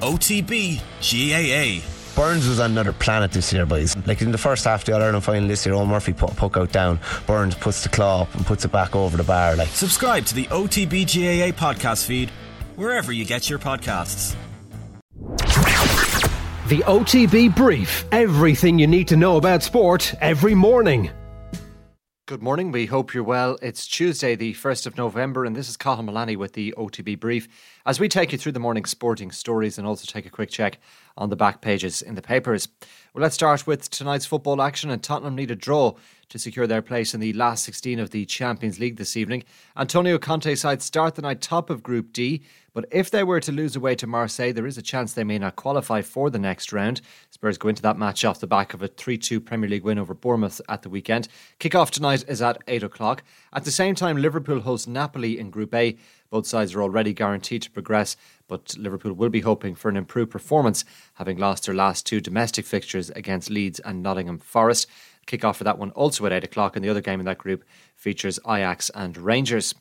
OTB GAA. Byrnes was on another planet this year, boys. Like in the first half of the All Ireland final this year, Eoin Murphy put a puck out down. Byrnes puts the claw up and puts it back over the bar. Like Subscribe to the OTB GAA podcast feed wherever you get your podcasts. The OTB Brief. Everything you need to know about sport every morning. Good morning. We hope you're well. It's Tuesday, the 1st of November, and this is Cathal Mullaney with the OTB Brief as we take you through the morning sporting stories and also take a quick check on the back pages in the papers. Well, let's start with tonight's football action, and Tottenham need a draw to secure their place in the last 16 of the Champions League this evening. Antonio Conte's side start the night top of Group D, but if they were to lose away to Marseille, there is a chance they may not qualify for the next round. Spurs go into that match off the back of a 3 2 Premier League win over Bournemouth at the weekend. Kick-off tonight is at 8 o'clock. At the same time, Liverpool host Napoli in Group A. Both sides are already guaranteed to progress, but Liverpool will be hoping for an improved performance, having lost their last two domestic fixtures against Leeds and Nottingham Forest. Kick-off for that one also at 8 o'clock, and the other game in that group features Ajax and Rangers.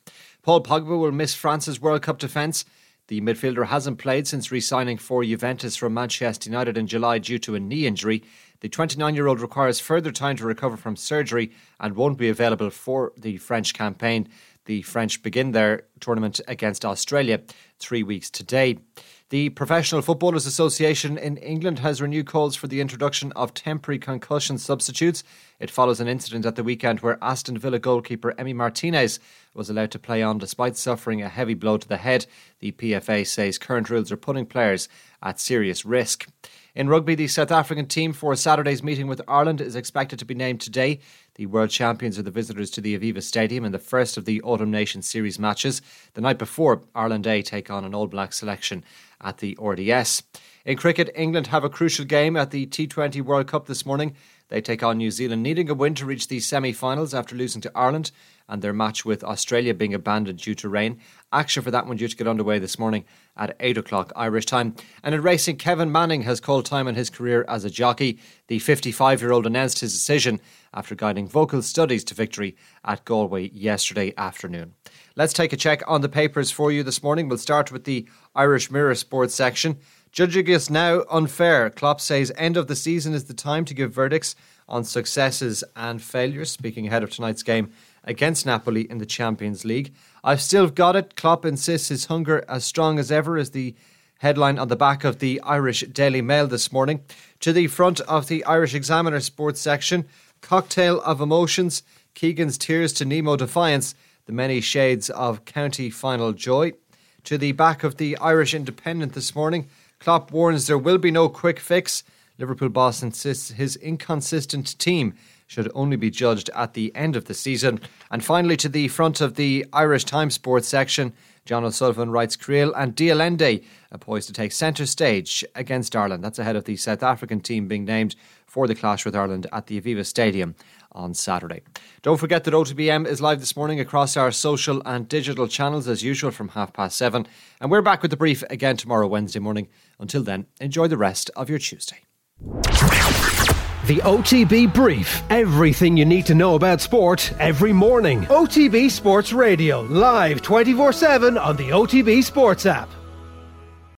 Paul Pogba will miss France's World Cup defence. The midfielder hasn't played since re signing for Juventus from Manchester United in July due to a knee injury. The 29 year old requires further time to recover from surgery and won't be available for the French campaign. The French begin their tournament against Australia three weeks today. The Professional Footballers Association in England has renewed calls for the introduction of temporary concussion substitutes. It follows an incident at the weekend where Aston Villa goalkeeper Emi Martinez was allowed to play on despite suffering a heavy blow to the head. The PFA says current rules are putting players at serious risk. In rugby, the South African team for Saturday's meeting with Ireland is expected to be named today. The world champions are the visitors to the Aviva Stadium in the first of the Autumn Nations Series matches. The night before, Ireland A take on an All Black selection at the RDS. In cricket, England have a crucial game at the T20 World Cup this morning. They take on New Zealand, needing a win to reach the semi finals after losing to Ireland and their match with Australia being abandoned due to rain. Action for that one due to get underway this morning at 8 o'clock Irish time. And in racing, Kevin Manning has called time on his career as a jockey. The 55 year old announced his decision after guiding vocal studies to victory at Galway yesterday afternoon. Let's take a check on the papers for you this morning. We'll start with the Irish Mirror Sports section. Judging is now unfair. Klopp says end of the season is the time to give verdicts on successes and failures. Speaking ahead of tonight's game against Napoli in the Champions League. I've still got it. Klopp insists his hunger as strong as ever is the headline on the back of the Irish Daily Mail this morning. To the front of the Irish Examiner sports section, cocktail of emotions, Keegan's tears to Nemo defiance, the many shades of county final joy. To the back of the Irish Independent this morning, Klopp warns there will be no quick fix. Liverpool boss insists his inconsistent team should only be judged at the end of the season. And finally, to the front of the Irish Times Sports section, John O'Sullivan writes Kriel and de Allende are poised to take centre stage against Ireland. That's ahead of the South African team being named for the clash with Ireland at the Aviva Stadium on Saturday. Don't forget that OTB AM is live this morning across our social and digital channels as usual from half past seven. And we're back with the brief again tomorrow, Wednesday morning. Until then, enjoy the rest of your Tuesday. The OTB Brief. Everything you need to know about sport every morning. OTB Sports Radio, live 24 7 on the OTB Sports app.